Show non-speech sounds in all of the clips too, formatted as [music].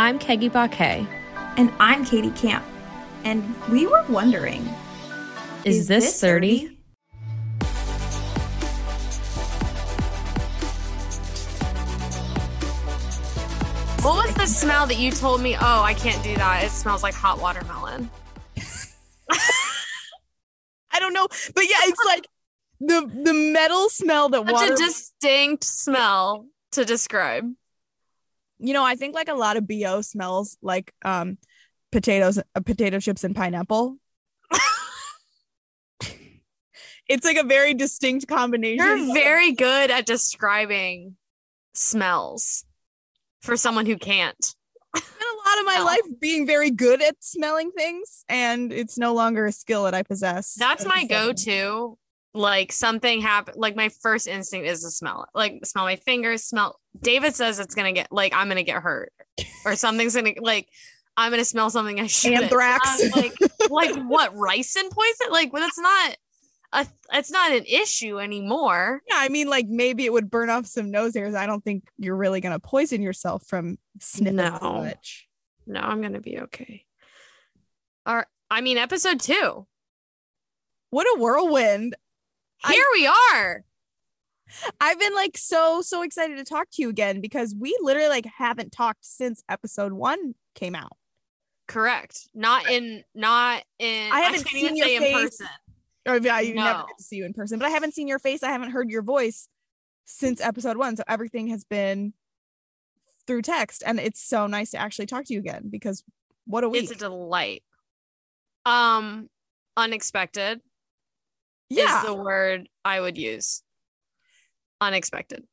I'm Caiggy Baquet. And I'm Katie Camp. And we were wondering Is, this 30? What was the smell that you told me? Oh, I can't do that. It smells like hot watermelon. [laughs] I don't know, but yeah, it's like the the metal smell that Such water. a distinct smell to describe. You know, I think like a lot of bo smells like um potatoes, uh, potato chips, and pineapple. [laughs] it's like a very distinct combination. You're very good at describing smells for someone who can't. I spent a lot of my [laughs] Oh. life being very good at smelling things, and it's no longer a skill that I possess. That's my go-to. Like something happened. Like my first instinct is to smell it. Like smell my fingers. Smell. David says it's gonna get like I'm gonna get hurt, or something's gonna like I'm gonna smell something I should. Anthrax. like like what ricin poison? Like well, that's not a. It's not an issue anymore. Yeah, I mean, like maybe it would burn off some nose hairs. I don't think you're really gonna poison yourself from sniffing No. much. No, I'm gonna be okay. Or I mean, episode two. What a whirlwind! I- Here we are. I've been like so so excited to talk to you again because we literally like haven't talked since episode one came out. Correct. Not in. Not in. I haven't can't seen your say in face. person. Or yeah, you never get to see you in person, but I haven't seen your face. I haven't heard your voice since episode one. So everything has been through text, and it's so nice to actually talk to you again because what a week! It's a delight. Um, unexpected yeah. is the word I would use. Unexpected.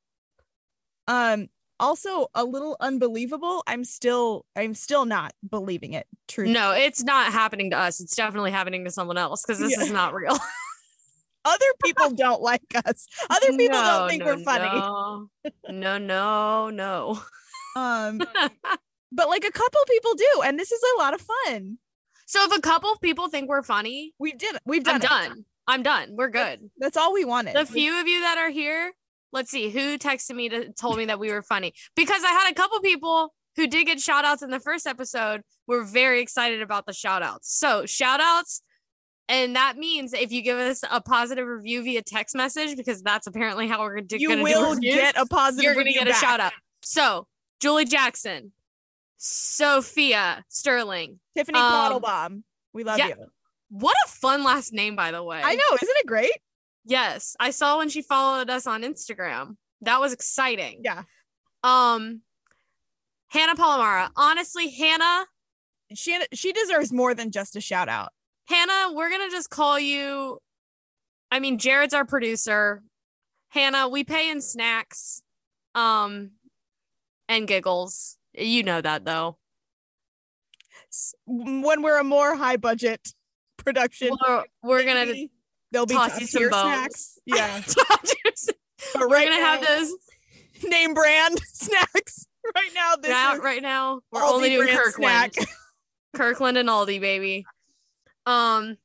um. Also, a little unbelievable. I'm still, I'm still not believing it. True. No, it's not happening to us. It's definitely happening to someone else because this Yeah. is not real. [laughs] Other people don't like us. Other people No, don't think no, we're funny. No, no, no, no. Um. [laughs] but like a couple people do and this is a lot of fun so if a couple of people think we're funny, we did we've done I'm it. done. I'm done. We're good. that's all we wanted The few of you that are here, let's see who texted me to told me that we were funny because I had a couple people who did get shout outs in the first episode. We're very excited about the shout outs. So shout outs. And that means if you give us a positive review via text message, because that's apparently how we're do that. You will reviews, get a positive you're gonna review get a back. shout out. So Julie Jackson, Sophia Sterling. tiffany Um, we love yeah. you What a fun last name, by the way. i know isn't it great Yes, I saw when she followed us on Instagram. That was exciting. yeah Um, Hannah Palomara. Honestly, Hannah, she she deserves more than just a shout out Hannah, we're gonna just call you. I mean, Jared's our producer. Hannah, we pay in snacks, um, and giggles. You know that though. When we're a more high budget production We're, we're gonna there'll be toss you some bones. snacks [laughs] yeah but we're right gonna now, have those name brand [laughs] snacks right now this now. Right now, we're Aldi only doing Kirkland. snack. [laughs] Kirkland and Aldi, baby. Um,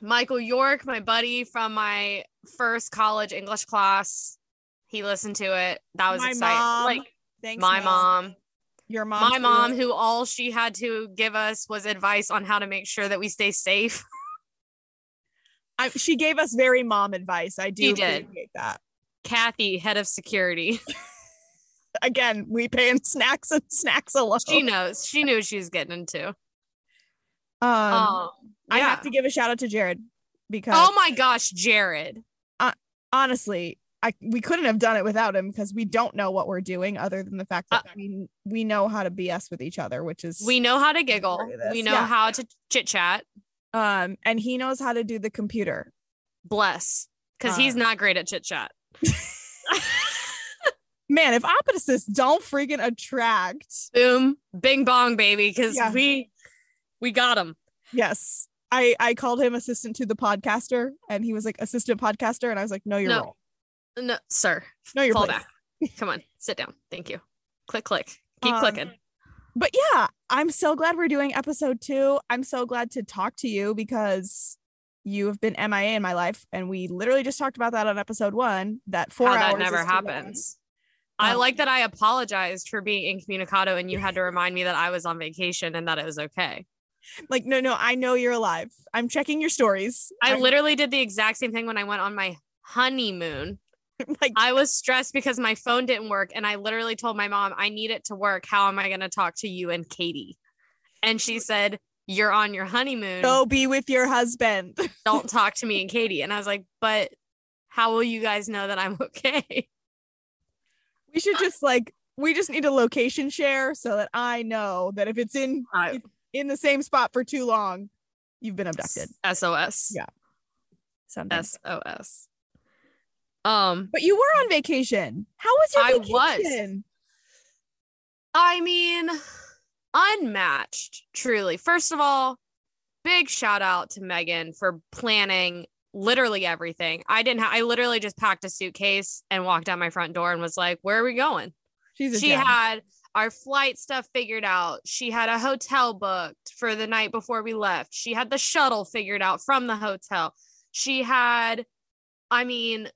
Michael York, my buddy from my first college English class, he listened to it. That was My exciting. mom. Like Thanks, my mom, your mom my mom, who all she had to give us was advice on how to make sure that we stay safe. [laughs] I, she gave us very mom advice. I do She did. appreciate that. Kathy, head of security, [laughs] Again, we pay in [laughs] snacks and snacks alone. she knows. She knew she was getting into. um, Um, I yeah. have to give a shout out to Jared because Oh my gosh, Jared. honestly, I we couldn't have done it without him because we don't know what we're doing other than the fact that we we know how to BS with each other, which is We know how to giggle. Part of this, We know yeah. how to chit chat. um and he knows how to do the computer. Bless, because he's Uh, not great at chit chat. [laughs] [laughs] Man, if opposites don't freaking attract, boom bing bong baby because Yeah. we we got him yes. I I called him assistant to the podcaster and he was like assistant podcaster and I was like, no, you're No. wrong. No sir No, you're fall place. back come on sit down thank you click click keep Um, clicking but yeah, I'm so glad we're doing episode two. I'm so glad to talk to you because you have been MIA in my life, and we literally just talked about that on episode one. That four how hours that never is too long. happens I Oh. like that I apologized for being incommunicado and you had to remind me that I was on vacation and that it was okay. Like, no, no, I know you're alive. I'm checking your stories. I literally did the exact same thing when I went on my honeymoon. [laughs] like I was stressed because my phone didn't work and I literally told my mom, I need it to work. How am I going to talk to you and Katie? And she said, You're on your honeymoon. go be with your husband. [laughs] Don't talk to me and Katie. And I was like, But how will you guys know that I'm [laughs] okay? We should just like we just need a location share so that I know that if it's in I- in the same spot for too long, you've been abducted. SOS. Yeah. Something. SOS. Um, But you were on vacation. How was your I was. vacation? I mean, unmatched, truly. First of all, big shout out to Megan for planning literally everything. I didn't have, I literally just packed a suitcase and walked out my front door and was like, where are we going? She gem. had our flight stuff figured out. She had a hotel booked for the night before we left. She had the shuttle figured out from the hotel. She had, I mean,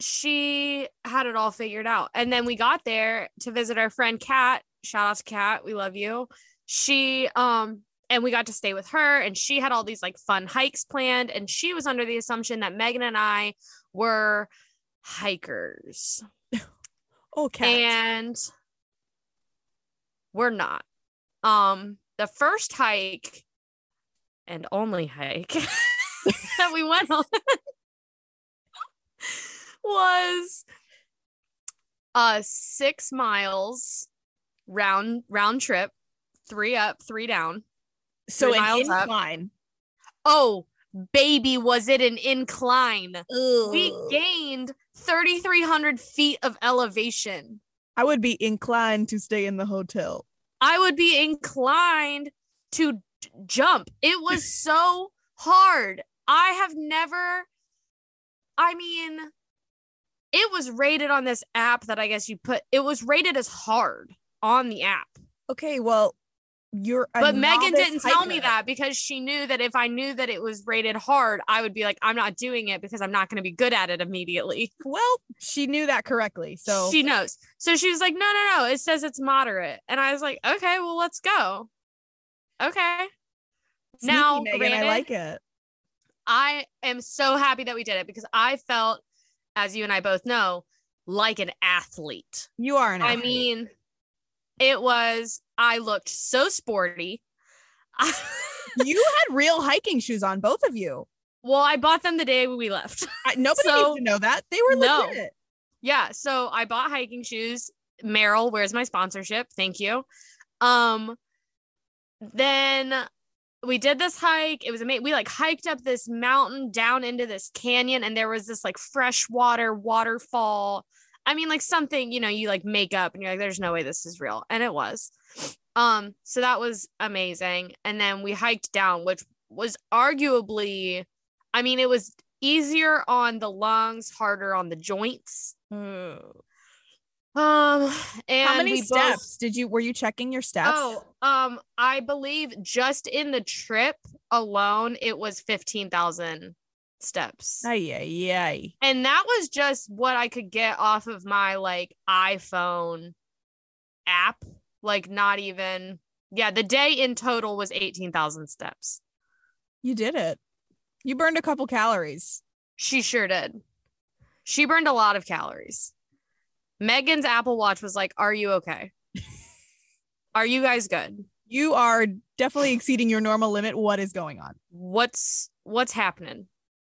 she had it all figured out. And then we got there to visit our friend Kat. Shout out to Kat. We love you. She, um, and we got to stay with her and she had all these like fun hikes planned. And she was under the assumption that Megan and I were hikers [laughs] okay. and we're not um the first hike and only hike [laughs] that we went on was uh six miles round round trip three up three down so three an miles up. incline. oh baby was it an incline we gained 3300 feet of elevation I would be inclined to stay in the hotel. I would be inclined to j- jump. It was [laughs] so hard. I have never, I mean, it was rated on this app that I guess you put, it was rated as hard on the app. Okay, well, you're But Megan didn't tell me that because she knew that if I knew that it was rated hard, I would be like, I'm not doing it because I'm not going to be good at it immediately. Well, she knew that correctly. So she knows. So she was like, no, no, no. It says it's moderate. And I was like, okay, well, let's go. Okay. sneaky, now, Megan, granted- I like it. I am so happy that we did it because I felt, as you and I both know, like an athlete. You are an I athlete. mean, it was, I looked so sporty. [laughs] you had real hiking shoes on, both of you. well, I bought them the day we left. I, nobody So- needs to know that. They were No. yeah. So I bought hiking shoes. Merrell, where's my sponsorship? Thank you. Um, then we did this hike. It was amazing. We like hiked up this mountain down into this canyon, and there was this like freshwater waterfall. I mean, like something you know you like make up, and you're like, "There's no way this is real," and it was. Um, so that was amazing. And then we hiked down, which was arguably, I mean, it was easier on the lungs, harder on the joints. Um, and How many we both- steps did you? Were you checking your steps? Oh, um, I believe just in the trip alone, it was fifteen thousand steps, Ay, ay, ay. and that was just what I could get off of my like iPhone app. Like, not even. Yeah, the day in total was eighteen thousand steps. You did it. You burned a couple calories. She sure did. She burned a lot of calories. Megan's Apple Watch was like, "Are you okay? Are you guys good? You are definitely exceeding your normal limit. What is going on? What's what's happening?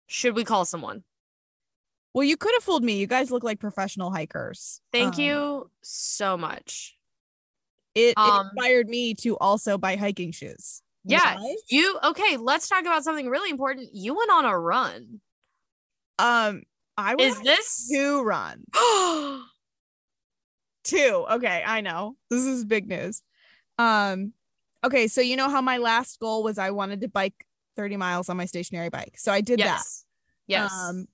Should we call someone?" Well, you could have fooled me. You guys look like professional hikers. Thank Um, you so much. It, it Um, inspired me to also buy hiking shoes. Yeah, Why? you okay? Let's talk about something really important. You went on a run. Um, I went Is this? to run [gasps] [gasps] [gasps] two. Okay, I know this is big news. Um, okay, so you know how my last goal was I wanted to bike 30 miles on my stationary bike. So I did yes. Yes. Um,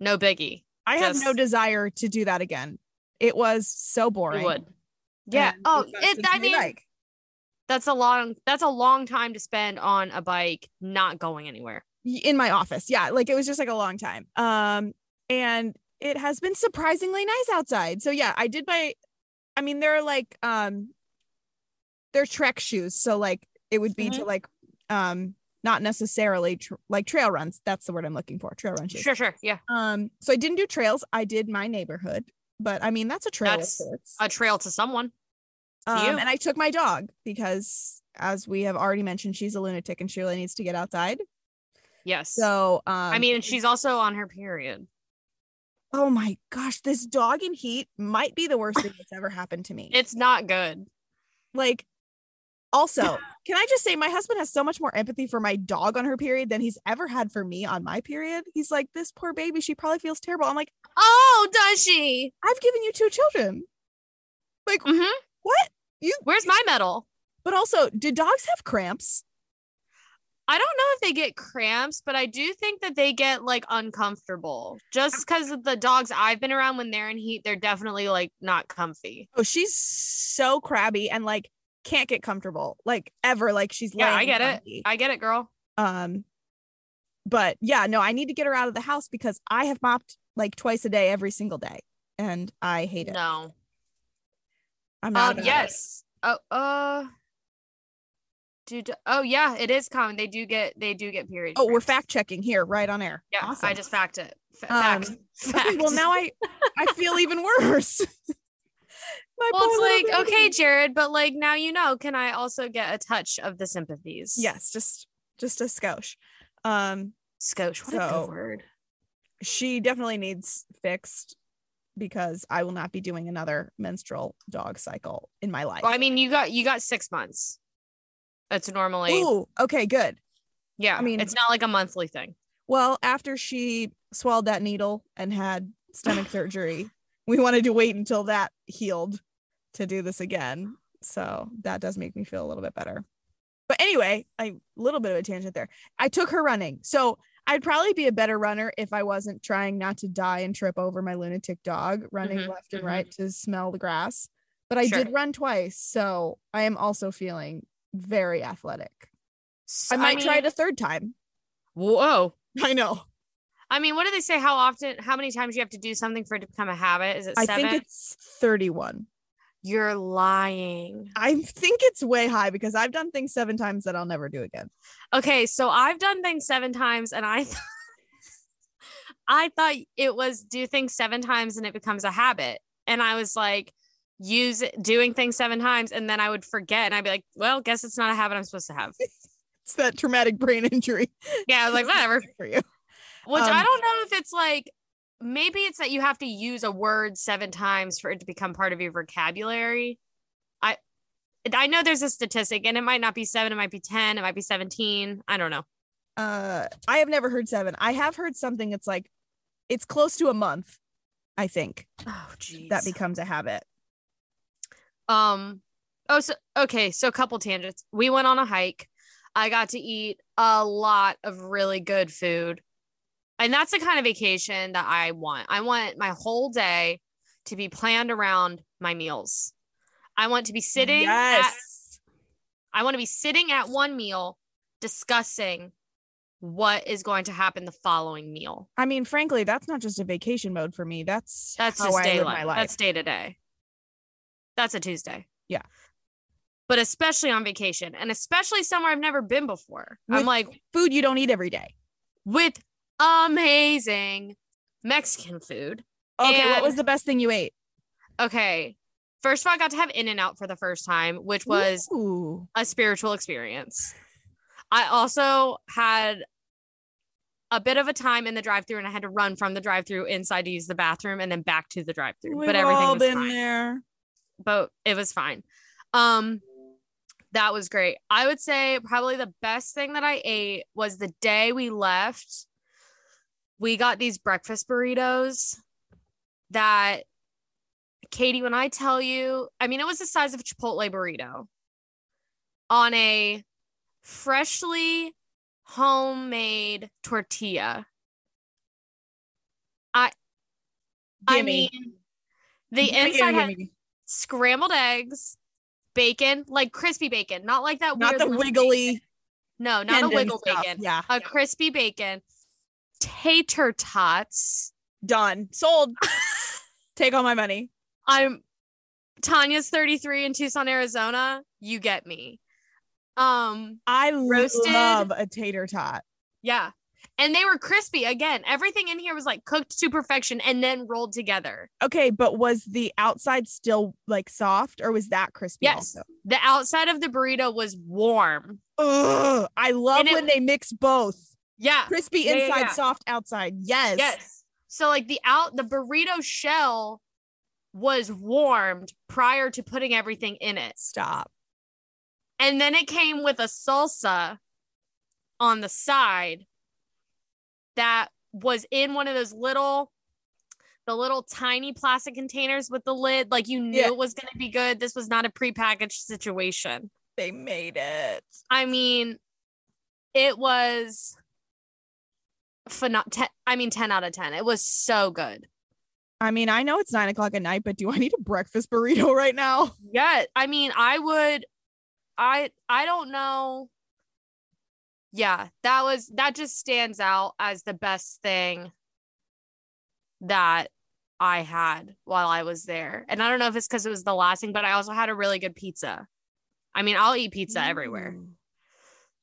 no biggie. I have no desire to do that again. It was so boring. You would. Yeah. and Oh, it, I mean, bike. that's a long. That's a long time to spend on a bike, not going anywhere. in my office. Yeah, like it was just like a long time. Um, and it has been surprisingly nice outside. So yeah, I did buy I mean they're like um they're trek shoes. So like it would be to like um not necessarily tr- like trail runs. That's the word I'm looking for. Trail runs. Sure, sure. Yeah. Um so I didn't do trails. I did my neighborhood, but I mean that's a trail That's. A trail to someone. to Um, you. and I took my dog because as we have already mentioned she's a lunatic and she really needs to get outside. Yes. So um I mean, she's also on her period. Oh my gosh, this dog in heat might be the worst thing that's ever happened to me. It's not good. like also can i just say my husband has so much more empathy for my dog on her period than he's ever had for me on my period he's like this poor baby she probably feels terrible i'm like Oh, does she? i've given you two children like mm-hmm. what you Where's my medal? but also do dogs have cramps I don't know if they get cramps, but I do think that they get like uncomfortable just because of the dogs I've been around when they're in heat. They're definitely like not comfy. oh she's so crabby and like can't get comfortable like ever like she's Yeah, I get it. I get it, girl. um but yeah no i need to get her out of the house because i have mopped like twice a day every single day and i hate it No. i'm not Um, about it. yes. Oh, uh, do, do- oh yeah, it is common. They do get they do get period. oh we're fact checking here right on air Yeah, awesome. I just fact it. F- Um, fact. [laughs] Okay, well now I I feel even worse. [laughs] My Well, it's like, okay. Jared, but like now you know, can I also get a touch of the sympathies? Yes, just just a skosh. Um, Skosh, what a good word. she definitely needs fixed because I will not be doing another menstrual dog cycle in my life. Well, I mean, you got you got six months. That's normally Ooh, okay, good. yeah. I mean- it's not like a monthly thing. Well, after she swallowed that needle and had stomach surgery, [laughs] we wanted to wait until that healed to do this again. So that does make me feel a little bit better. But anyway, I a little bit of a tangent there. I took her running. So I'd probably be a better runner if I wasn't trying not to die and trip over my lunatic dog running Mhm, left and mhm. right to smell the grass. But I Sure. did run twice. So I am also feeling very athletic. I might try mean- it a third time. Whoa. [laughs] I know. I mean, what do they say? How often? How many times you have to do something for it to become a habit? Is it I think it's 31. You're lying. I think it's way high because I've done things seven times that I'll never do again. Okay, so I've done things seven times, and I, th- [laughs] I thought it was do things seven times and it becomes a habit, and I was like, use doing things seven times, and then I would forget, and I'd be like, well, guess it's not a habit I'm supposed to have. [laughs] It's that traumatic brain injury Yeah, I was like, whatever. [laughs] for you. Which Um, I don't know if it's like maybe it's that you have to use a word seven times for it to become part of your vocabulary. I I know there's a statistic and it might not be seven, it might be 10, it might be 17. I don't know. Uh, I have never heard seven. I have heard something that's like, it's close to a month, I think, Oh geez. that becomes a habit. Um oh so okay, so a couple tangents. We went on a hike. I got to eat a lot of really good food. And that's the kind of vacation that I want. I want my whole day to be planned around my meals. I want to be sitting at Yes. I want to be sitting at one meal discussing what is going to happen the following meal. I mean, frankly, that's not just a vacation mode for me. That's That's how I live my life. That's day to day. That's a Tuesday. Yeah. But especially on vacation and especially somewhere I've never been before. I'm like Food you don't eat every day. with amazing Mexican food. Okay, what was the best thing you ate? Okay. First of all, I got to have In and Out for the first time, which was Ooh. a spiritual experience. I also had a bit of a time in the drive-through and I had to run from the drive-through inside to use the bathroom and then back to the drive-through. But everything all was been fine. there. But it was fine. Um that was great. I would say probably the best thing that I ate was the day we left. We got these breakfast burritos that Katie, when I tell you, I mean, it was the size of a Chipotle burrito on a freshly homemade tortilla. I, I Gimme. mean, the Gimme, inside gimme, had. Scrambled eggs, bacon, like crispy bacon, not like that not the wiggly bacon. No, not a wiggle stuff. bacon. Yeah. A crispy bacon, tater tots, Done. Sold. [laughs] Take all my money. I'm Tanya's 33 in Tucson, Arizona. You get me. Um, I Roasted. love a tater tot. yeah. And they were crispy again. Everything in here was like cooked to perfection and then rolled together. Okay, but was the outside still like soft or was that crispy? Yes. Also? The outside of the burrito was warm. Ugh, I love it- when they mix both. Yeah. Crispy yeah, inside, yeah. soft outside. Yes. Yes. So like the out the burrito shell was warmed prior to putting everything in it. Stop. And then it came with a salsa on the side that was in one of those little the little tiny plastic containers with the lid like you knew Yeah. it was going to be good. This was not a prepackaged situation. They made it. I mean, it was phenom- ten, I mean 10 out of 10. It was so good. I mean, I know it's nine o'clock at night, but do I need a breakfast burrito right now? Yeah, I mean, I would I I don't know. Yeah, that was that just stands out as the best thing that I had while I was there. And I don't know if it's because it was the last thing, but I also had a really good pizza. I mean, I'll eat pizza everywhere,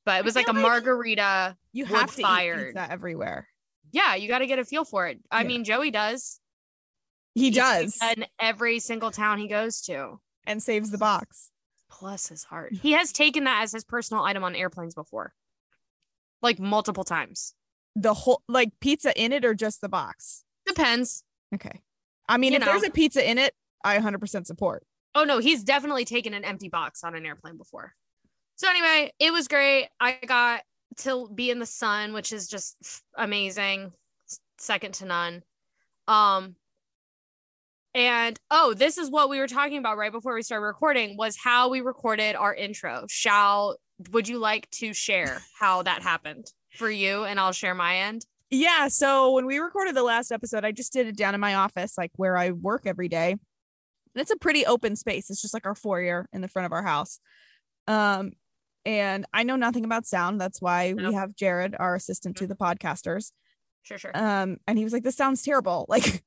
but it was like a like- margherita. You have to fired. eat pizza everywhere. Yeah, you got to get a feel for it. I Yeah. mean, Joey does. He does in every single town he goes to. and saves the box. Bless his heart. He has taken that as his personal item on airplanes before, like multiple times. The whole like pizza in it or just the box? Depends. Okay. I mean, You if there's a pizza in it, I 100% support. Oh no, he's definitely taken an empty box on an airplane before. So anyway, it was great. I got to be in the sun, which is just amazing, second to none. Um and oh, this is what we were talking about right before we started recording was how we recorded our intro. Shall would you like to share how that happened for you and I'll share my end? Yeah. So when we recorded the last episode, I just did it down in my office, like where I work every day. And it's a pretty open space. It's just like our foyer in the front of our house. Um, and I know nothing about sound. That's why Nope. we have Jared, our assistant to the podcasters. Sure, sure. Um, and he was like, This sounds terrible. [laughs] Like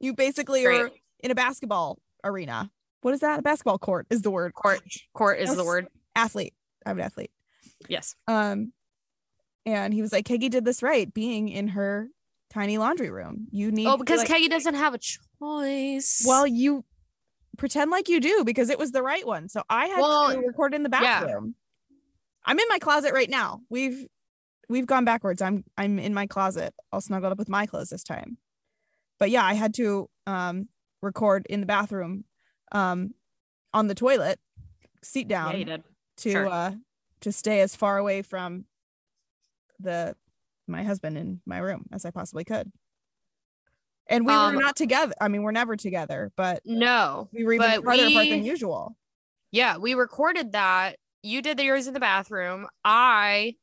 you basically are in a basketball arena. What is that? A basketball court is the word. Court. Court is the word. Athlete. I'm an athlete. Yes. Um, and he was like, Caiggy did this right, being in her tiny laundry room. You need Oh, because like, Caiggy doesn't have a choice. well, you pretend like you do because it was the right one. So I had Well, to record in the yeah. bathroom. I'm in my closet right now. We've we've gone backwards. I'm I'm in my closet, all snuggled up with my clothes this time. But yeah, I had to um record in the bathroom, um, on the toilet, seat yeah, down you did. To Sure. uh to stay as far away from the my husband in my room as I possibly could. And we Um, were not together. I mean, we're never together, but No. we were even but farther apart than usual. Yeah, we recorded that. You did the yours in the bathroom. I,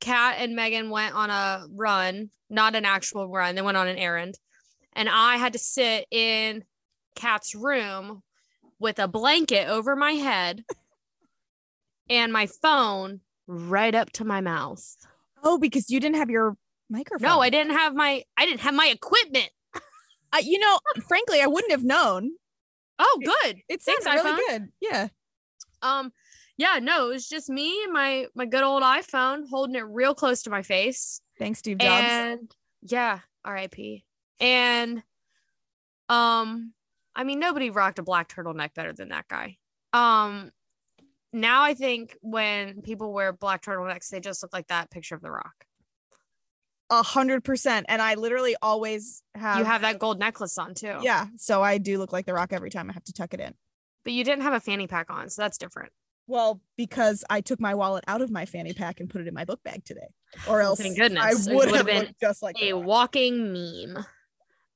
Kat, and Megan went on a run, not an actual run. They went on an errand, and I had to sit in Kat's room with a blanket over my head and my phone right up to my mouth. Oh, because you didn't have your microphone. No, I didn't have my I didn't have my equipment. [laughs] I, you know, frankly, I wouldn't have known. Oh, good. It Thanks, sounded really iPhone. good. Yeah. Um, yeah, no, it was just me and my my good old iPhone holding it real close to my face. Thanks, Steve Jobs. And yeah, R.I.P. And um, I mean, nobody rocked a black turtleneck better than that guy. Um, now I think when people wear black turtlenecks, they just look like that picture of The Rock. A hundred percent. And I literally always have you have that gold necklace on too. Yeah. So I do look like the rock every time I have to tuck it in. but you didn't have a fanny pack on, so that's different. Well, because I took my wallet out of my fanny pack and put it in my book bag today, or else Thank goodness. I would would've been just like a walking meme.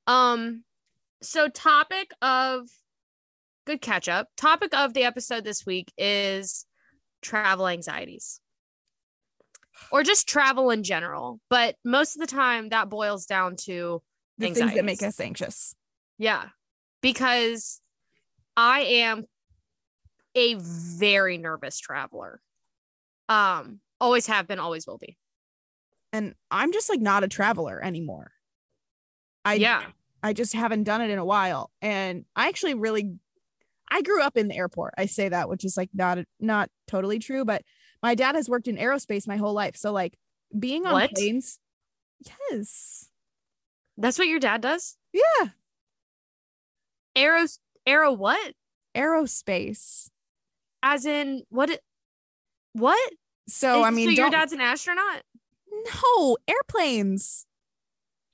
Um, so topic of good catch up. Topic of the episode this week is travel anxieties. Or just travel in general, but most of the time that boils down to the things that make us anxious. yeah, because I am a very nervous traveler. Um, always have been, always will be. And I'm just like not a traveler anymore. I yeah. I just haven't done it in a while. And I actually really I grew up in the airport. I say that, which is like not not totally true, but my dad has worked in aerospace my whole life. So like being on What? planes. Yes. That's what your dad does? Yeah. Arrow arrow what? Aerospace. As in what it what? So I mean so your dad's an astronaut? no airplanes.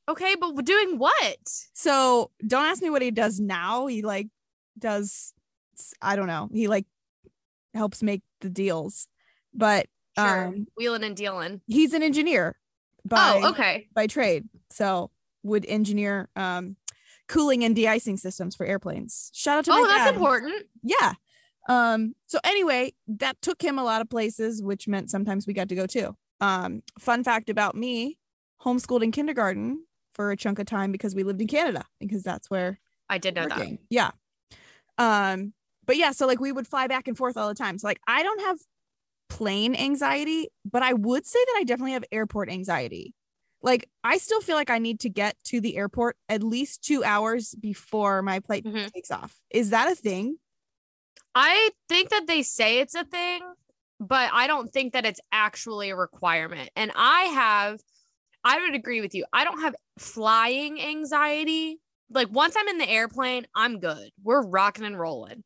Okay, but doing what? So don't ask me what he does now. He like does I don't know. He like helps make the deals. But Sure. um Wheeling and dealing. he's an engineer by oh, okay. by trade. So would engineer um cooling and de-icing systems for airplanes. Shout out to my Oh, that's dad. important. Yeah. Um so anyway, that took him a lot of places which meant sometimes we got to go too. Um fun fact about me, homeschooled in kindergarten for a chunk of time because we lived in Canada because that's where I did know that. Yeah. Um, but yeah, so like we would fly back and forth all the time. So like I don't have plane anxiety, but I would say that I definitely have airport anxiety. Like I still feel like I need to get to the airport at least two hours before my flight Mhm. takes off. Is that a thing? I think that they say it's a thing, but I don't think that it's actually a requirement. And I have, I would agree with you. I don't have flying anxiety. Like once I'm in the airplane, I'm good. We're rocking and rolling.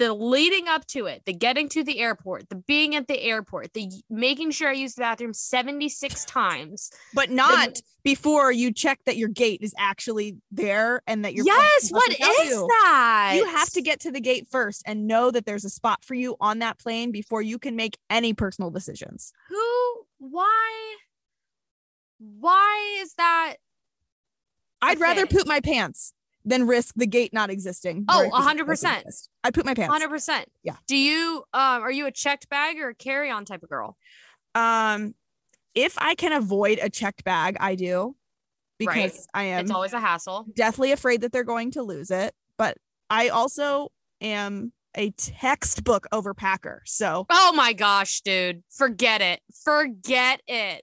The leading up to it, the getting to the airport, the being at the airport, the making sure I use the bathroom 76 [sighs] times. But not before you check that your gate is actually there and that you're yes, what is what nothing else is you. that? You have to get to the gate first and know that there's a spot for you on that plane before you can make any personal decisions. who why why is that I'd rather poop my pants than risk the gate not existing. Oh, where 100%. I poop my pants. 100% Yeah. do you um are you a checked bag or a carry-on type of girl Um, if I can avoid a checked bag, I do, because Right. I am it's always a hassle deathly afraid that they're going to lose it. But I also am a textbook overpacker. So oh my gosh dude forget it forget it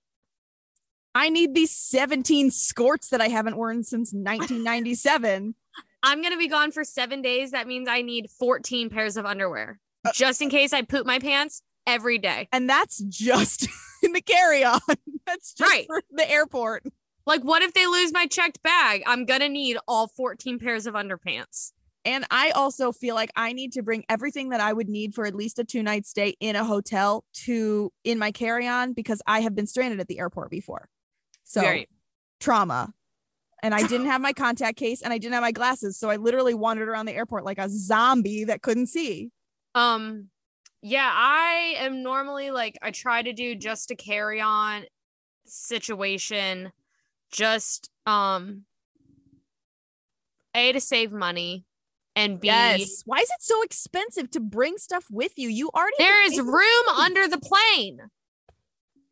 I need these 17 skirts that I haven't worn since 1997. i'm gonna be gone for seven days that means i need 14 pairs of underwear Uh, just in case i poop my pants every day and that's just [laughs] in the carry-on. That's just Right. for the airport. like what if they lose my checked bag i'm gonna need all 14 pairs of underpants And I also feel like I need to bring everything that I would need for at least a two night stay in a hotel to in my carry on because I have been stranded at the airport before. So Very. trauma. And I didn't [laughs] have my contact case and I didn't have my glasses. So I literally wandered around the airport like a zombie that couldn't see. Um, yeah, I am normally like I try to do just a carry on situation, just um, a to save money, and b Yes. Why is it so expensive to bring stuff with you? You already there is room under the plane.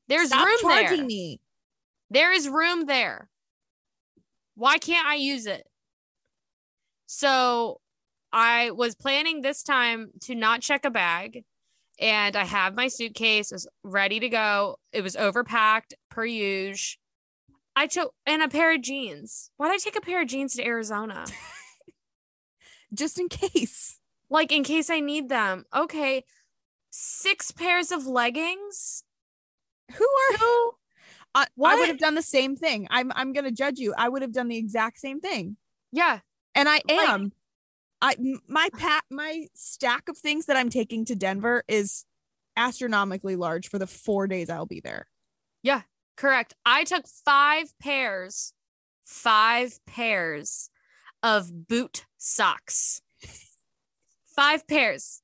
There's Stop room charging there. me. There is room there. Why can't I use it? So I was planning this time to not check a bag. And I have my suitcase, it was ready to go. It was overpacked per usual. I chose and a pair of jeans. Why'd I take a pair of jeans to Arizona? [laughs] Just in case. like in case I need them. Okay. Six pairs of leggings. Who are Who? I, I would have done the same thing. I'm I'm gonna judge you. I would have done the exact same thing. Yeah. And I Like- am. I m- my pat my stack of things that I'm taking to Denver is astronomically large for the four days I'll be there. Yeah, correct. I took five pairs, five pairs of boot socks. Five pairs.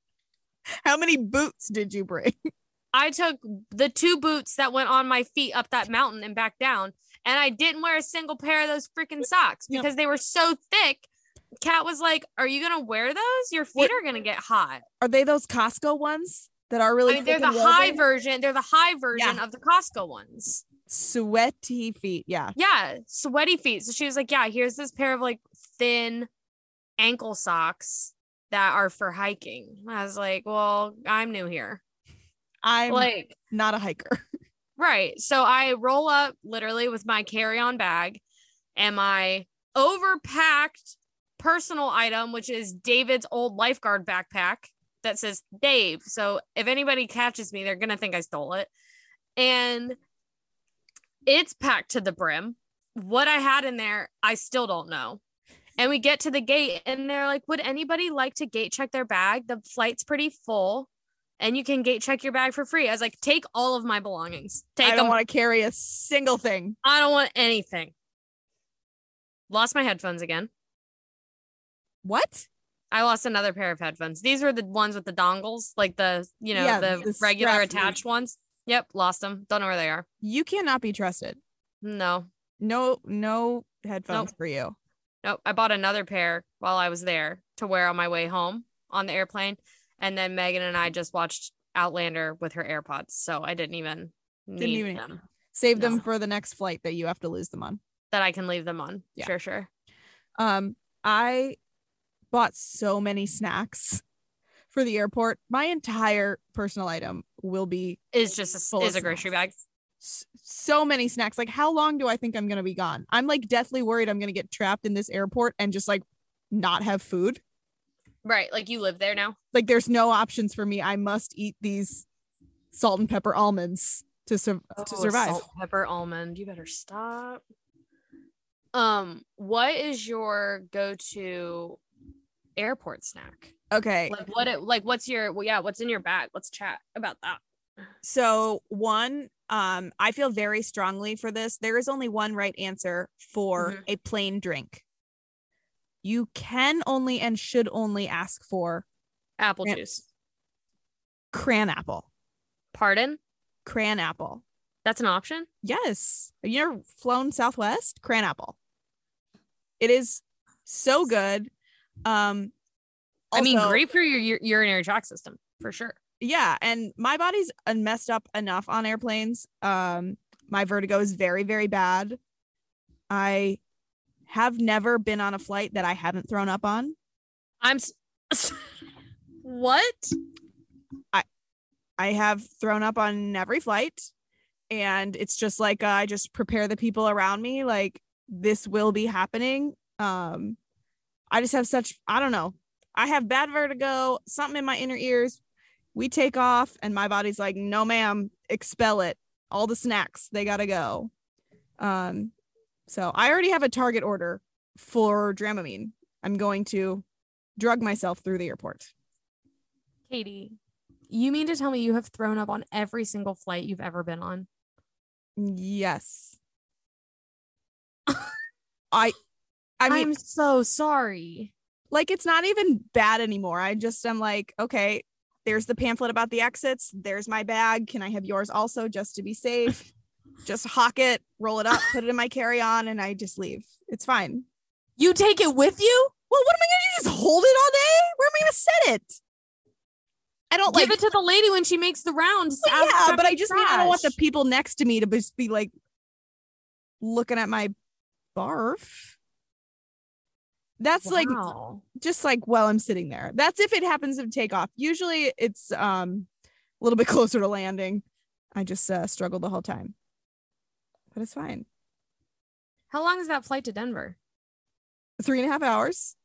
How many boots did you bring? [laughs] I took the two boots that went on my feet up that mountain and back down, and I didn't wear a single pair of those freaking socks because they were so thick. Kat was like, Are you going to wear those? Your feet What- are going to get hot. Are they those Costco ones that are really I mean, they're the high version. They're the high version Yeah. of the Costco ones. sweaty feet? Yeah. Yeah, sweaty feet. So she was like, "Yeah, here's this pair of like thin ankle socks that are for hiking." I was like, "Well, I'm new here." I'm like, not a hiker. [laughs] right. So I roll up literally with my carry-on bag, and my overpacked personal item, which is David's old lifeguard backpack that says Dave. So if anybody catches me, they're gonna think I stole it. And it's packed to the brim. What I had in there, I still don't know. And we get to the gate and they're like, Would anybody like to gate check their bag? The flight's pretty full and you can gate check your bag for free. I was like, Take all of my belongings. Take I don't want to carry a single thing. I don't want anything. Lost my headphones again. What? I lost another pair of headphones. These were the ones with the dongles, like the, you know, Yeah, the, the regular attached ones. Yep, lost them. Don't know where they are. You cannot be trusted. No, No, no headphones Nope. for you. Nope. I bought another pair while I was there to wear on my way home on the airplane. And then Megan and I just watched Outlander with her AirPods. So I didn't even need even- them Save them for the next flight that you have to lose them on. that I can leave them on. Yeah. Sure, sure. Um, I bought so many snacks [laughs] for the airport. My entire personal item will be Is just a, is a grocery bag. so many snacks. Like, how long do I think I'm gonna be gone? I'm like deathly worried I'm gonna get trapped in this airport and just like not have food. Right. Like you live there now. Like, there's no options for me. I must eat these salt and pepper almonds to sur- to Oh, survive. Salt, pepper, almond. You better stop. Um, what is your go-to airport snack? Okay, Like what it like what's your well, yeah, what's in your bag? Let's chat about that. So one, um, I feel very strongly for this. There is only one right answer for Mhm. a plain drink. You can only and should only ask for Apple Yeah. juice. cran apple. Pardon? Cran apple. That's an option? Yes. Have you ever flown Southwest? Cran apple. It is so good. Um I mean, great for your, your urinary tract system for sure. yeah and my body's messed up enough on airplanes um my vertigo is very very bad i have never been on a flight that i haven't thrown up on. I'm s- [laughs] what? i I have thrown up on every flight and it's just like uh, i just prepare the people around me like this will be happening. Um i just have such i don't know. I have bad vertigo something in my inner ears. We take off and my body's like no ma'am expel it. All the snacks they gotta go. Um so i already have a target order for dramamine i'm going to drug myself through the airport Katie, you mean to tell me you have thrown up on every single flight you've ever been on? yes [laughs] i i mean I'm so sorry. like it's not even bad anymore. I just am like, okay, there's the pamphlet about the exits. There's my bag. Can I have yours also just to be safe? [laughs] just hawk it, roll it up, put it in my carry-on, and I just leave. It's fine. You take it with you? Well, what am I gonna do? Just hold it all day? Where am I gonna set it? I don't Give like it to the lady when she makes the rounds. Well, yeah, but I just mean I don't want the people next to me to just be like looking at my barf. That's like just like while I'm sitting there. That's if it happens to take off. Usually it's um a little bit [laughs] closer to landing. I just uh, struggle the whole time, but it's fine. How long is that flight to Denver? Three and a half hours.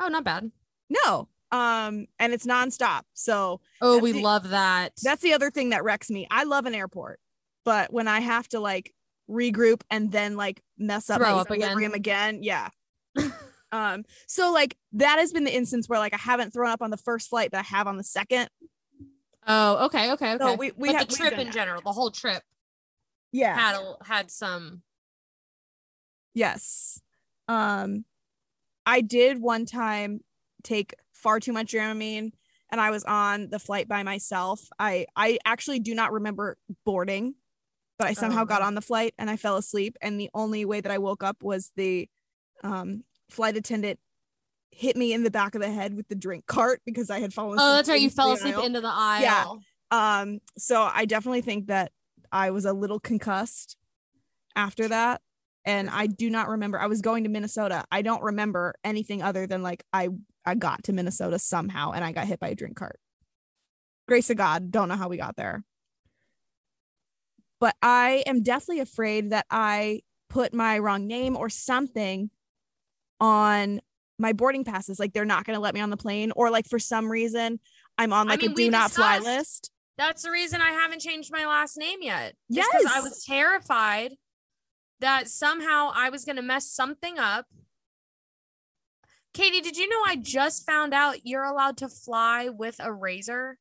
Oh, not bad. No, um, and it's nonstop. So Oh, we the- love that. that's the other thing that wrecks me. I love an airport, but when I have to like regroup and then like mess up Throw up again. again, yeah. [laughs] um, so like that has been the instance where like I haven't thrown up on the first flight, but I have on the second. oh, okay, okay, okay. So we we but have the trip in that. general, the whole trip Yeah. had a, had some. Yes. Um I did one time take far too much Dramamine and I was on the flight by myself. I I actually do not remember boarding, but I somehow got Oh. on the flight and I fell asleep and the only way that I woke up was the um flight attendant hit me in the back of the head with the drink cart because I had fallen Oh, that's right. You fell asleep aisle. into the aisle. yeah Um, so I definitely think that I was a little concussed after that. And I do not remember. I was going to Minnesota. I don't remember anything other than like I I got to Minnesota somehow and I got hit by a drink cart. Grace of God, don't know how we got there. But I am definitely afraid that I put my wrong name or something on my boarding passes. Like they're not going to let me on the plane, or like for some reason I'm on I like mean, a do not fly list. That's the reason I haven't changed my last name yet. Yes. Because I was terrified that somehow I was going to mess something up. Katie, did you know I just found out you're allowed to fly with a razor?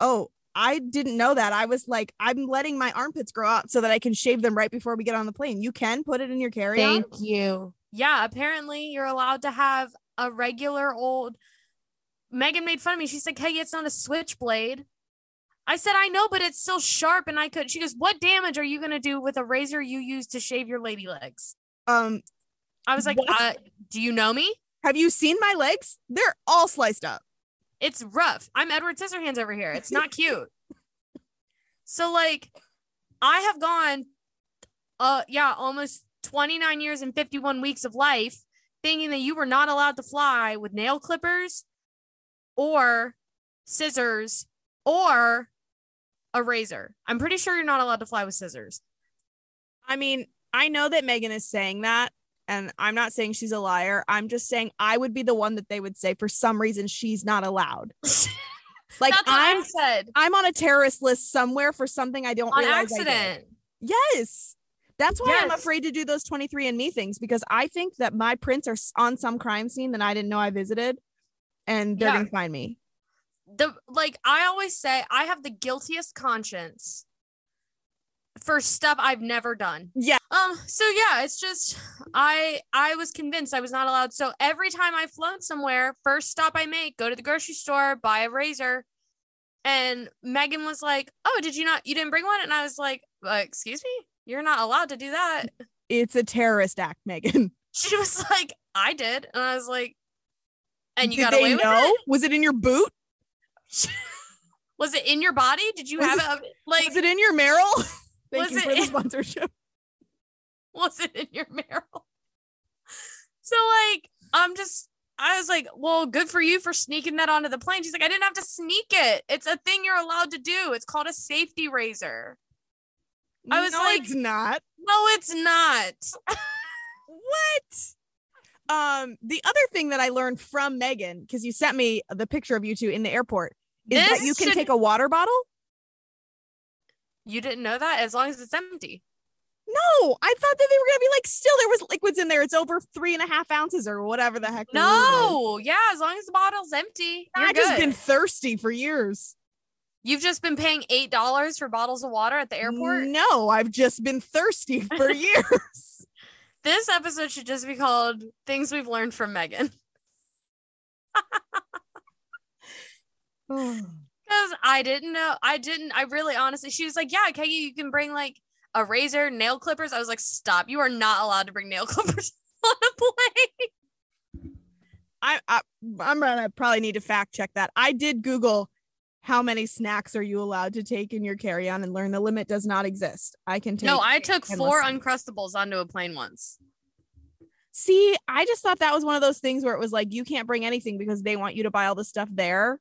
Oh, I didn't know that. I was like, I'm letting my armpits grow out so that I can shave them right before we get on the plane. You can put it in your carry on. Thank you. Yeah, apparently you're allowed to have a regular old. Megan made fun of me. She's like, "Hey, it's not a switchblade." I said, "I know, but it's still sharp, and I could." She goes, "What damage are you gonna do with a razor you use to shave your lady legs?" Um, I was like, uh, "Do you know me? have you seen my legs? They're all sliced up. It's rough. I'm Edward Scissorhands over here. It's not cute." [laughs] so like, I have gone, uh, yeah, almost 29 years and 51 weeks of life, thinking that you were not allowed to fly with nail clippers, or scissors, or a razor. I'm pretty sure you're not allowed to fly with scissors. I mean, I know that Megan is saying that, and I'm not saying she's a liar. I'm just saying I would be the one that they would say for some reason she's not allowed. [laughs] Like I'm I said I'm on a terrorist list somewhere for something I don't on realize accident. Yes. That's why I'm afraid to do those 23andMe things because I think that my prints are on some crime scene that I didn't know I visited and they're Yeah. going to find me. The like I always say I have the guiltiest conscience for stuff I've never done. Yeah. Um so yeah, it's just I I was convinced I was not allowed. So every time I've flown somewhere, first stop I make, go to the grocery store, buy a razor. And Megan was like, "Oh, did you not you didn't bring one?" And I was like, uh, "Excuse me? You're not allowed to do that." It's a terrorist act, Megan. [laughs] She was like, "I did." And I was like, "And you Did got away with know? it?" Was it in your boot? [laughs] Was it in your body? Did you Was have it like Was it in your Merrell? [laughs] Thank Was you it for the in- [laughs] sponsorship. was it in your Merrell? So like I'm just I was like, well, good for you for sneaking that onto the plane. She's like, I didn't have to sneak it. It's a thing you're allowed to do. It's called a safety razor. I was no, like- it's not. No, it's not. What? Um, the other thing that I learned from Megan, because you sent me the picture of you two in the airport, is that you can should- take a water bottle. You didn't know that as long as it's empty. No, I thought that they were gonna be like, still there was liquids in there. It's over three and a half ounces or whatever the heck. No, yeah, as long as the bottle's empty, I've just been thirsty for years. You've just been paying eight dollars for bottles of water at the airport. No, I've just been thirsty for [laughs] years. This episode should just be called "Things We've Learned from Megan." [sighs] Oh. Because I didn't know. I didn't. I really honestly, she was like, Yeah, Caiggy, you can bring like a razor, nail clippers. I was like, Stop. You are not allowed to bring nail [laughs] clippers on a plane. I, I I'm gonna probably need to fact check that. I did Google how many snacks are you allowed to take in your carry-on and learn the limit does not exist. I can take No, I took four listen. Uncrustables onto a plane once. See, I just thought that was one of those things where it was like you can't bring anything because they want you to buy all the stuff there.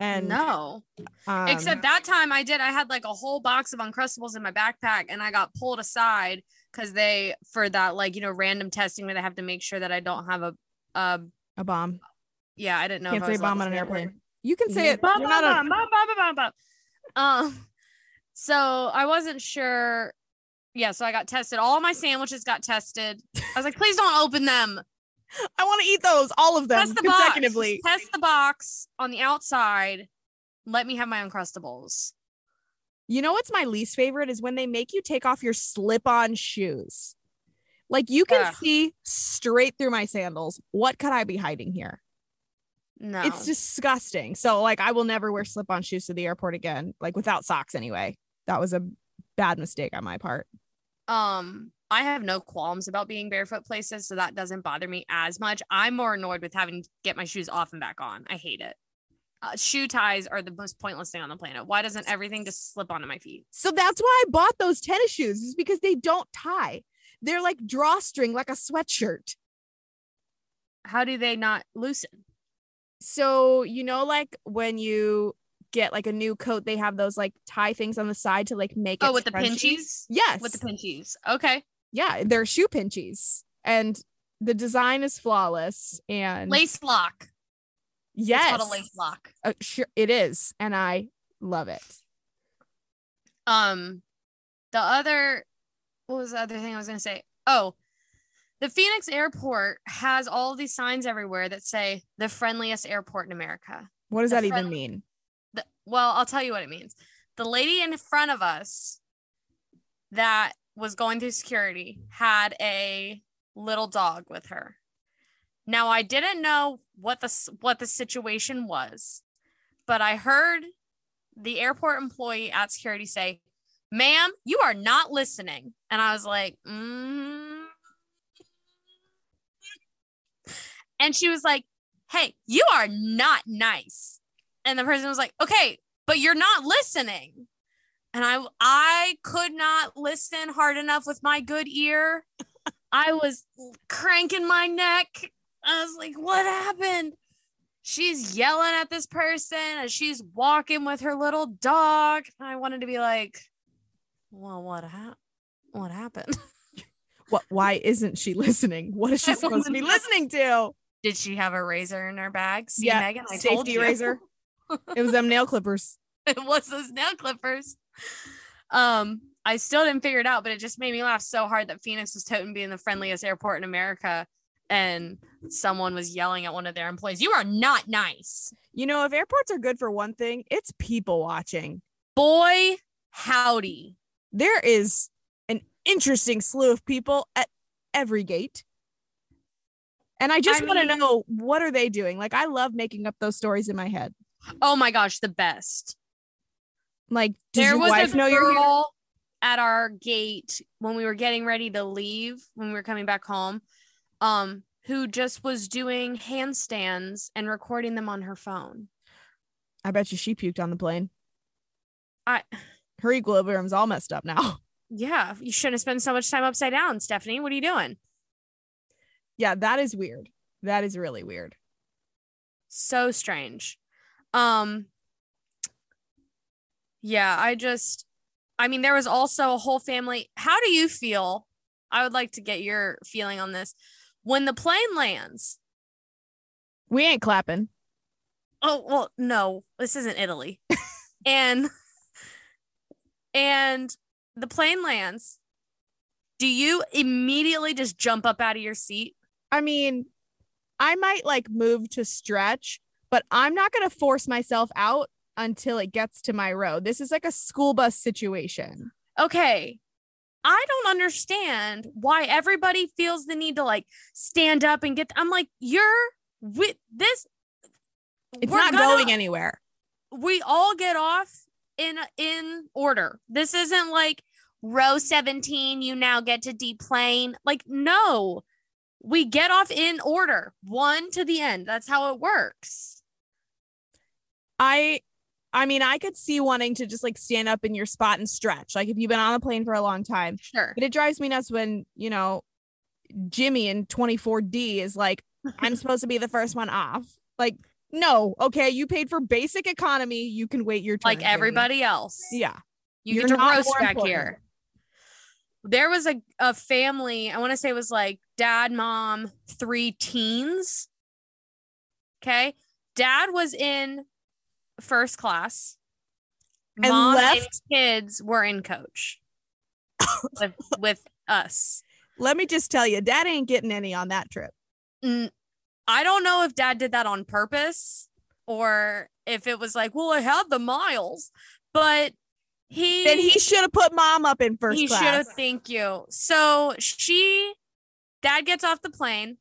And no, um, except that time I did. I had like a whole box of Uncrustables in my backpack and I got pulled aside because they, for that, like, you know, random testing where they have to make sure that I don't have a, uh, a bomb. yeah, I didn't know. Can't say bomb on an that airplane. You can say it. Bum, bum, bum. Um, so I wasn't sure. Yeah, so I got tested. All my sandwiches got tested. I was like, please don't open them. I want to eat those, all of them Test the box. consecutively. Just Test the box on the outside. Let me have my Uncrustables. You know what's my least favorite is when they make you take off your slip-on shoes. Like you can Ugh. see straight through my sandals. What could I be hiding here? No, It's disgusting. So like I will never wear slip-on shoes to the airport again, like without socks anyway. That was a bad mistake on my part. um, I have no qualms about being barefoot places, so that doesn't bother me as much. I'm more annoyed with having to get my shoes off and back on. I hate it. Uh, shoe ties are the most pointless thing on the planet. Why doesn't everything just slip onto my feet? So that's why I bought those tennis shoes, is because they don't tie. They're like drawstring, like a sweatshirt. How do they not loosen? So you know, like when you get like a new coat, they have those like tie things on the side to like make it. Oh, with the pinchies? Yes. With the pinchies. Okay. yeah, they're shoe pinchies, and the design is flawless. And Lace lock. yes, It's called a lace lock. Uh, sure, it is, and I love it. Um, the other, what was the other thing I was gonna say? Oh, the Phoenix airport has all these signs everywhere that say the friendliest airport in America. What does The that even mean? The, well, I'll tell you what it means. The lady in front of us that was going through security had a little dog with her. Now I didn't know what the what the situation was, but I heard the airport employee at security say, "Ma'am, you are not listening." And I was like, mm. And she was like, "Hey, you are not nice." And the person was like, "Okay, but you're not listening." And I I could not listen hard enough with my good ear. I was cranking my neck. I was like, "What happened?" She's yelling at this person as she's walking with her little dog. And I wanted to be like, "Well, what hap- What happened? [laughs] What? Why isn't she listening? What is she supposed to be listening to? Did she have a razor in her bag? See, Yeah, Megan, I told Safety you. razor. [laughs] It was them nail clippers. it was those nail clippers. Um, I still didn't figure it out, but it just made me laugh so hard that Phoenix was toting being the friendliest airport in America, and someone was yelling at one of their employees, "You are not nice, You know, if airports are good for one thing, it's people watching. boy." Howdy. There is an interesting slew of people at every gate. And I just want to know what are they doing? Like I love making up those stories in my head. Oh my gosh, the best. Like, there your was wife a girl at our gate when we were getting ready to leave when we were coming back home um who just was doing handstands and recording them on her phone I bet you she puked on the plane. i Her equilibrium's all messed up now. [laughs] yeah you shouldn't have spent so much time upside down stephanie what are you doing Yeah, that is weird. That is really weird. so strange. Um yeah i just i mean there was also a whole family. How do you feel? I would like to get your feeling on this. When the plane lands. We ain't clapping. oh well no this isn't italy. [laughs] And and the plane lands. Do you immediately just jump up out of your seat I mean, I might like move to stretch, but I'm not going to force myself out until it gets to my row. This is like a school bus situation. okay i don't understand why everybody feels the need to like stand up and get i'm like you're with this It's not gonna- going anywhere. we all get off in in order this isn't like row 17 you now get to deplane like no we get off in order one to the end that's how it works I I mean, I could see wanting to just like stand up in your spot and stretch. Like if you've been on a plane for a long time. sure But it drives me nuts when, you know, Jimmy in 24D is like, I'm [laughs] supposed to be the first one off. Like, no, okay, you paid for basic economy. You can wait your turn. like everybody else Yeah. you You're get to roast back important. here there was a, a family i want to say it was like dad mom three teens okay dad was in first class And mom and left? kids were in coach [coughs] with with us Let me just tell you, dad ain't getting any on that trip. Mm, I don't know if dad did that on purpose or if it was like well i had the miles but he Then he should have put mom up in first he should have thank you. So she dad gets off the plane.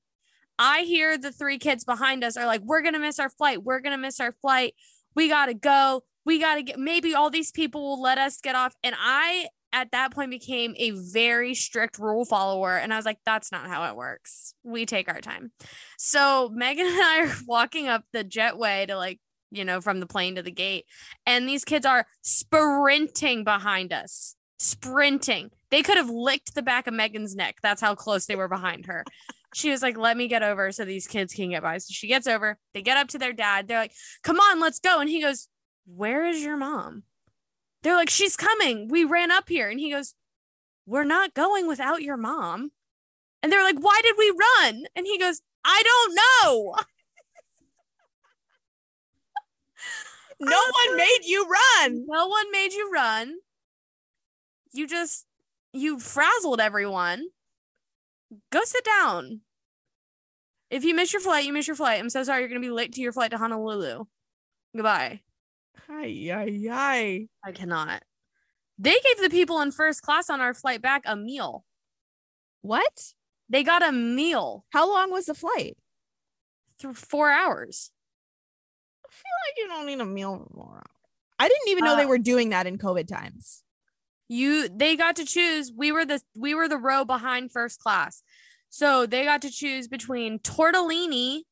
I hear the three kids behind us are like we're gonna miss our flight. We're gonna miss our flight. We gotta go. We gotta get maybe all these people will let us get off. And i at that point became a very strict rule follower. And i was like that's not how it works. We take our time. So megan and i are [laughs] walking up the jetway to like you know from the plane to the gate and these kids are sprinting behind us sprinting they could have licked the back of megan's neck that's how close they were behind her she was like let me get over so these kids can get by so she gets over they get up to their dad they're like come on let's go and he goes Where is your mom? They're like, She's coming. We ran up here. And he goes, We're not going without your mom. And they're like, Why did we run? And he goes, I don't know. No oh, one made you run. No one made you run. You just you frazzled everyone. Go sit down. If you miss your flight, you miss your flight. I'm so sorry you're gonna be late to your flight to Honolulu. Goodbye. Ay, ay, ay. I cannot. They gave the people in first class on our flight back a meal. What? They got a meal How long was the flight? through four hours. I feel like you don't need a meal more. I didn't even know they Uh, were doing that in COVID times. you they got to choose we were the we were the row behind first class so they got to choose between tortellini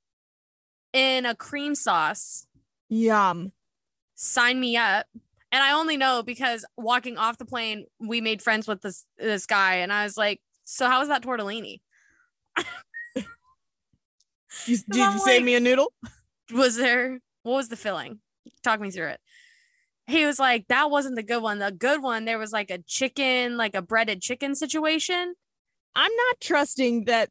in a cream sauce Yum. sign me up and i only know because walking off the plane we made friends with this this guy and i was like so how was that tortellini [laughs] You, [laughs] did I'm you save me a noodle? was there what was the filling talk me through it he was like that wasn't the good one the good one there was like a chicken like a breaded chicken situation I'm not trusting that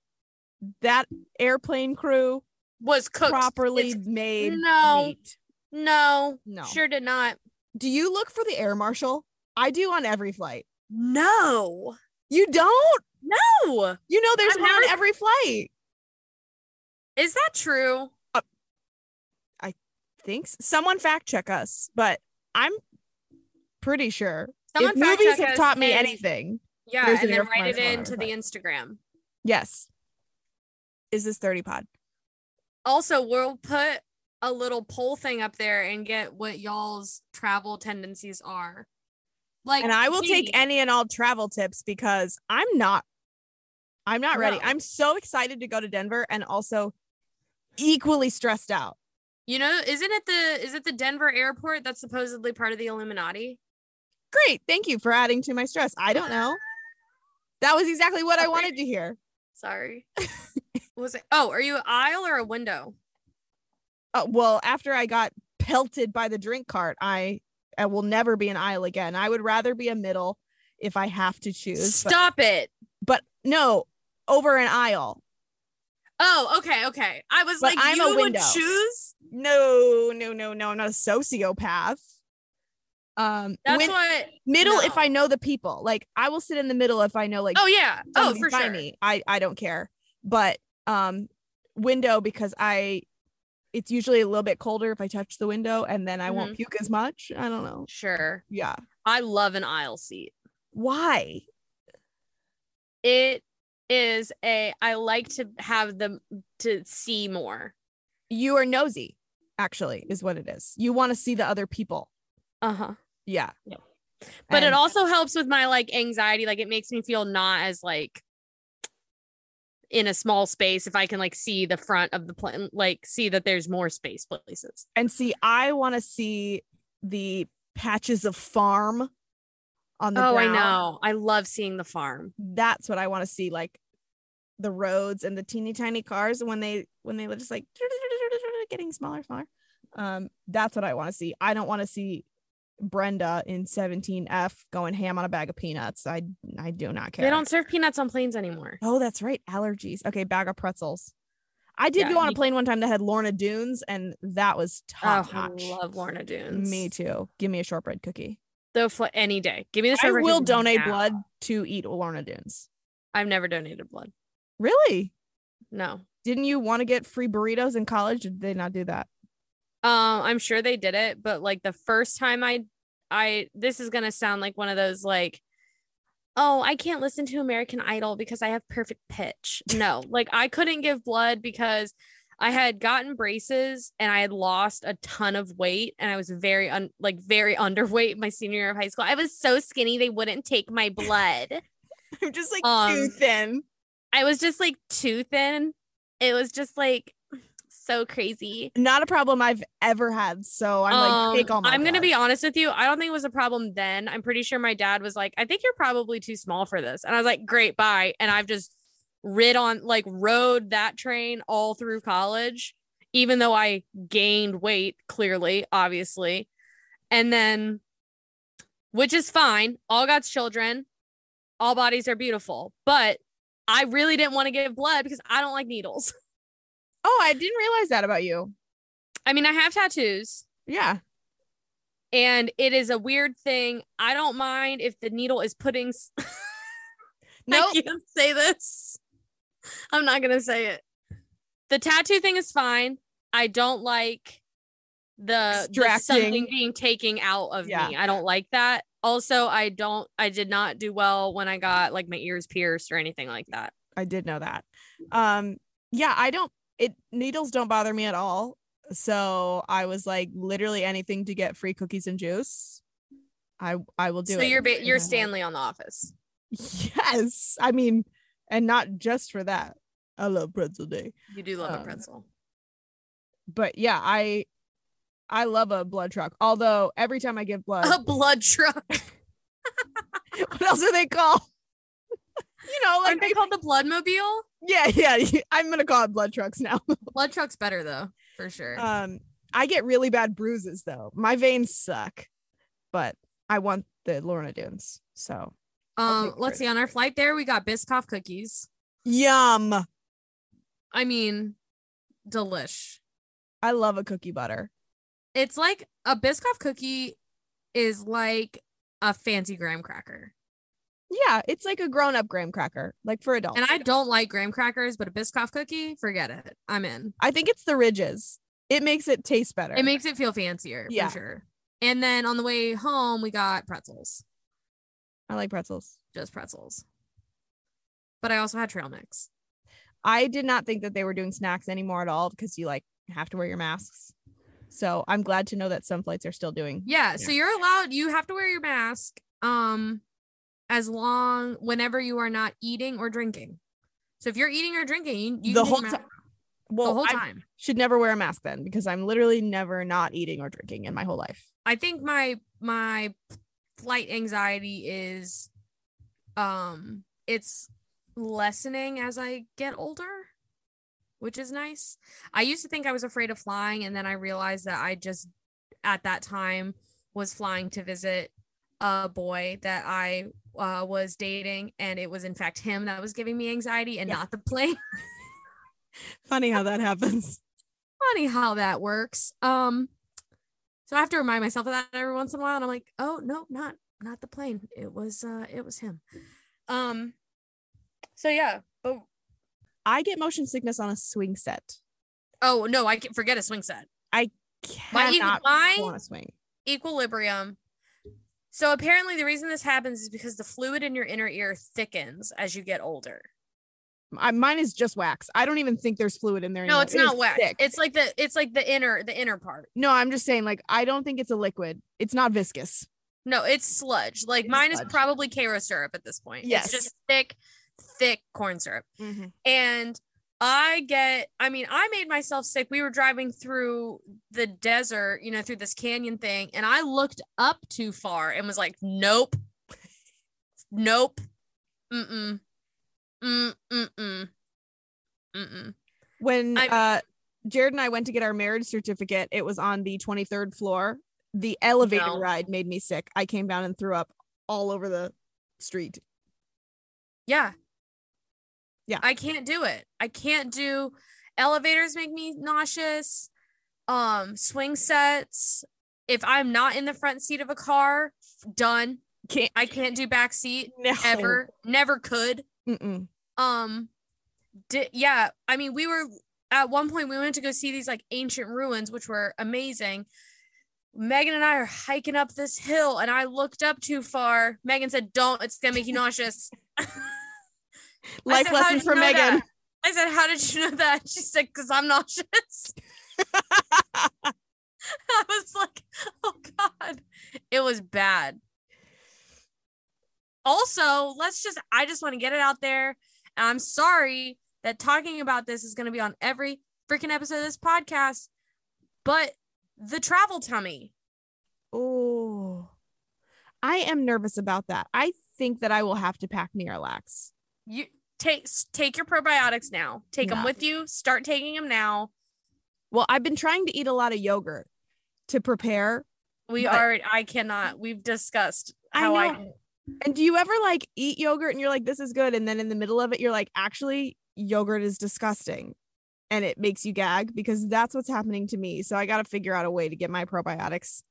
that airplane crew was cooked properly It's- made No. meat. no No. sure did not Do you look for the air marshal? I do on every flight. No. You don't? No. You know there's I've one on every flight. Is that true? Thinks someone fact check us, but I'm pretty sure. Someone if movies have taught me and- anything, Yeah, and then write it into the Instagram. yes. Is this 30 pod? Also, we'll put a little poll thing up there and get what y'all's travel tendencies are. Like And I will take any and all travel tips because I'm not I'm not ready. No. I'm so excited to go to Denver and also equally stressed out. You know, isn't it the is it the Denver airport that's supposedly part of the Illuminati? Great. Thank you for adding to my stress. I don't know. That was exactly what I wanted to hear. Sorry. [laughs] Was it? Oh, are you an aisle or a window? Uh, well, after I got pelted by the drink cart, I I will never be an aisle again. I would rather be a middle if I have to choose. But, Stop it. but no, over an aisle. Oh, okay, okay. I was But like, I'm a you would choose. No, no, no, no. I'm not a sociopath. Um, That's win- what. middle if. I know the people. Like I will sit in the middle if I know like Oh yeah. Oh, for sure. me. I I don't care. But um, window because I. It's usually a little bit colder if I touch the window, and then I Mm-hmm. won't puke as much. I don't know. Sure. Yeah. I love an aisle seat. Why? It is a. I like to have them to see more. You are nosy, actually, is what it is. You want to see the other people. Uh huh. Yeah. Yep. But it also helps with my like anxiety. Like it makes me feel not as like in a small space if I can like see the front of the plane, like see that there's more space places. and see, I want to see the patches of farm on the Oh, I know. I love seeing the farm. That's what I want to see, like the roads and the teeny tiny cars when they when they just like [laughs] getting smaller, smaller. Um, that's what I want to see. I don't want to see Brenda in 17F going ham on a bag of peanuts. I I do not care. They don't serve peanuts on planes anymore. Oh, that's right. Allergies. Okay, bag of pretzels. I did Yeah, go on a plane one time that had Lorna Doones, and that was top oh, I notch. love Lorna Doones. Me too. Give me a shortbread cookie. Though for any day. Give me the I will donate now. blood to eat Lorna Doones. I've never donated blood. Really? No. Didn't you want to get free burritos in college? Did they not do that? Um, I'm sure they did it, but like the first time I I this is gonna sound like one of those like, oh, I can't listen to American Idol because I have perfect pitch. No, like I couldn't give blood because I had gotten braces and I had lost a ton of weight and I was very un like very [laughs] underweight my senior year of high school. I was so skinny they wouldn't take my blood. [laughs] I'm just like Um, too thin. I was just like too thin. It was just like so crazy. Not a problem I've ever had. So I'm like, take all Um, my. I'm gonna be honest with you. I don't think it was a problem then. I'm pretty sure my dad was like, I think you're probably too small for this. And I was like, great, bye. And I've just rid on like rode that train all through college, even though I gained weight, clearly, obviously. And then, which is fine, all God's children, all bodies are beautiful. But I really didn't want to give blood because I don't like needles. [laughs] Oh, I didn't realize that about you. I mean, I have tattoos Yeah. and it is a weird thing. I don't mind if the needle is putting. s- [laughs] Nope. I can't say this. [laughs] I'm not gonna say it. The tattoo thing is fine. I don't like the, the something being taken out of Yeah. me. I don't like that. Also, I don't. I did not do well when I got like my ears pierced or anything like that. I did know that. Um, yeah, I don't it needles don't bother me at all. So I was like literally anything to get free cookies and juice. I I will do so it. So you're ba- you're. Stanley on The Office. [laughs] Yes. I mean, and not just for that. I love pretzel day. You do love a Um, pretzel. But yeah, I I love a blood truck. Although every time I give blood, A blood truck. [laughs] [laughs] what else are they called? [laughs] you know, like Aren't they called the blood mobile. yeah, yeah. I'm gonna call it blood trucks now. Blood truck's better though, for sure. Um, I get really bad bruises though. My veins suck, but I want the Lorna Doones. So um, take let's see. On our flight there, we got Biscoff cookies. yum. I mean, delish. I love a cookie butter. It's like a Biscoff cookie is like a fancy graham cracker. Yeah, it's like a grown-up graham cracker, like for adults. And I don't like graham crackers, but a Biscoff cookie, forget it. I'm in. I think it's the ridges. It makes it taste better. It makes it feel fancier Yeah. for sure. And then on the way home, we got pretzels, I like pretzels. just pretzels. But I also had trail mix. I did not think that they were doing snacks anymore at all because you like have to wear your masks. So I'm glad to know that some flights are still doing. Yeah, so you're allowed you have to wear your mask um as long whenever you are not eating or drinking. So if you're eating or drinking, you, the whole time. Well, the whole I time. should never wear a mask then because I'm literally never not eating or drinking in my whole life. I think my my flight anxiety is um it's lessening as I get older, which is nice. I used to think I was afraid of flying and then I realized that I just at that time was flying to visit a boy that I uh, was dating and it was in fact him that was giving me anxiety and Yeah. not the plane. Funny how that happens. [laughs] funny how that works. Um, so I have to remind myself of that every once in a while, and I'm like, oh no, not not the plane. It was uh, it was him. Um, so yeah, but I get motion sickness on a swing set. oh no, I can forget a swing set. My equi- Cannot my- want to swing. Equilibrium. So apparently, the reason this happens is because the fluid in your inner ear thickens as you get older. I, mine is just wax. I don't even think there's fluid in there. No, it's It not wax. thick. It's like the it's like the inner the inner part. no, I'm just saying, like, I don't think it's a liquid. It's not viscous. No, it's sludge. Like It's mine sludge. is probably Karo syrup at this point. Yes. It's just thick, thick corn syrup. Mm-hmm. And I get, I mean, I made myself sick. We were driving through the desert, you know, through this canyon thing, and I looked up too far and was like, nope, nope, mm-mm, mm mm mm. When I- uh, Jared and I went to get our marriage certificate, it was on the 23rd floor. The elevator No. ride made me sick. I came down and threw up all over the street. Yeah. Yeah. I can't do it. I can't do elevators make me nauseous. Um, swing sets. If I'm not in the front seat of a car, done. Can't I can't do back seat [laughs] no. ever. Never could. Mm-mm. Um di- yeah, I mean we were at one point we went to go see these like ancient ruins which were amazing. Megan and I are hiking up this hill and I looked up too far. Megan said, "Don't, it's to make you nauseous." [laughs] Life said, "How lessons did for Megan. that?" I said, "How did you know that?" She said, "Cuz I'm nauseous." [laughs] I was like, "Oh god." It was bad. Also, let's just I just want to get it out there. And I'm sorry that talking about this is going to be on every freaking episode of this podcast, but the travel tummy. Oh, I am nervous about that. I think that I will have to pack Miralax. You take take your probiotics now. Take them with you. Start taking them now. Well, I've been trying to eat a lot of yogurt to prepare We are. I cannot. We've discussed how I. know. And do you ever like eat yogurt and you're like, this is good, and then in the middle of it, you're like, actually, yogurt is disgusting, and it makes you gag because that's what's happening to me. So I got to figure out a way to get my probiotics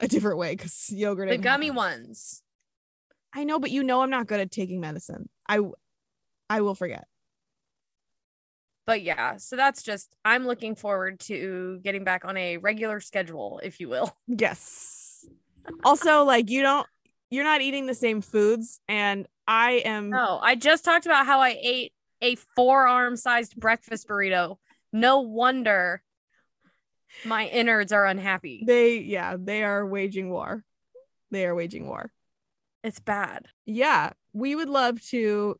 a different way because yogurt. the gummy ones. I know, but you know I'm not good at taking medicine. I I will forget. But yeah, so that's just. I'm looking forward to getting back on a regular schedule, if you will. Yes. Also, like you don't you're not eating the same foods and I am No, I just talked about how I ate a forearm sized breakfast burrito. No wonder my innards are unhappy. they yeah, they are waging war. They are waging war. It's bad. Yeah, we would love to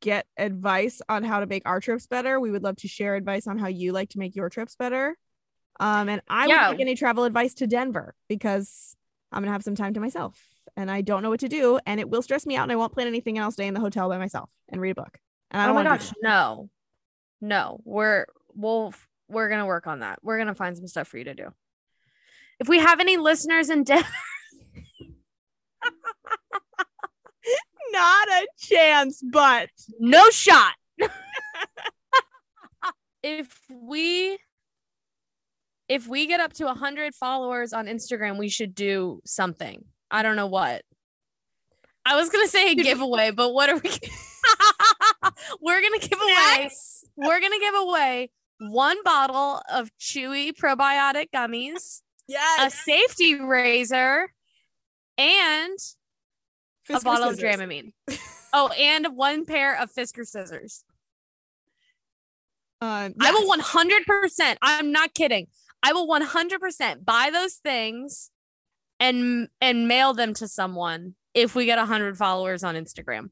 get advice on how to make our trips better. We would love to share advice on how you like to make your trips better. Um and I Yeah. would like any travel advice to Denver because I'm going to have some time to myself and I don't know what to do and it will stress me out and I won't plan anything and I'll stay in the hotel by myself and read a book. And I Oh don't my gosh, no. No, we're we'll we're gonna work on that. We're gonna find some stuff for you to do. If we have any listeners in Denver, [laughs] [laughs] not a chance, but no shot. [laughs] if we if we get up to 100 followers on Instagram, we should do something. I don't know what. I was going to say a giveaway, but what are we [laughs] We're going to give away we're to give away one bottle of chewy probiotic gummies, Yes. a safety razor, and a bottle of Dramamine. oh, and one pair of Fiskars scissors. Uh, I will 100%. I'm not kidding. I will 100% buy those things and and mail them to someone if we get 100 followers on Instagram.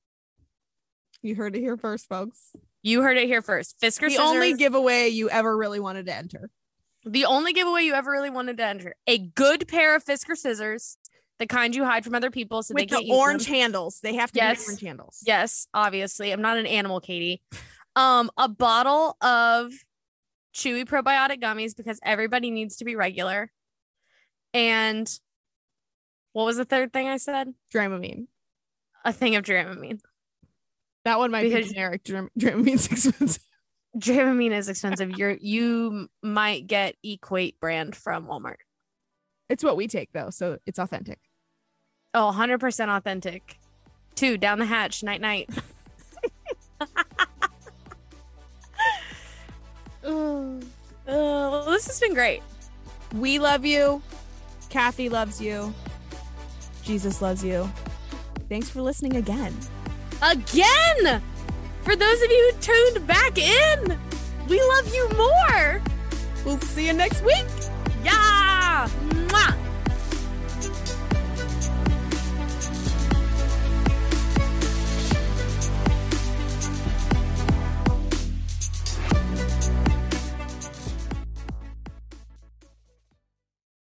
You heard it here first, folks. You heard it here first. Fiskars The scissors. only giveaway you ever really wanted to enter. the only giveaway you ever really wanted to enter. A good pair of Fiskars scissors, the kind you hide from other people so they With can't the orange handles. They have to Yes. be orange handles. Yes, obviously. I'm not an animal, Katie. Um, a bottle of chewy probiotic gummies because everybody needs to be regular. And what was the third thing I said? Dramamine. A thing of Dramamine. That one might Because- be generic. Dram- Dramamine's [laughs] expensive. Dramamine is expensive. You're you might get Equate brand from Walmart. It's what we take though, so it's authentic. Oh, 100% authentic. Two down the hatch, night night. Uh, [laughs] [sighs] well, this has been great. We love you. Kathy loves you. Jesus loves you. Thanks for listening again. again. For those of you who tuned back in, we love you more. We'll see you next week. Yeah. Mwah.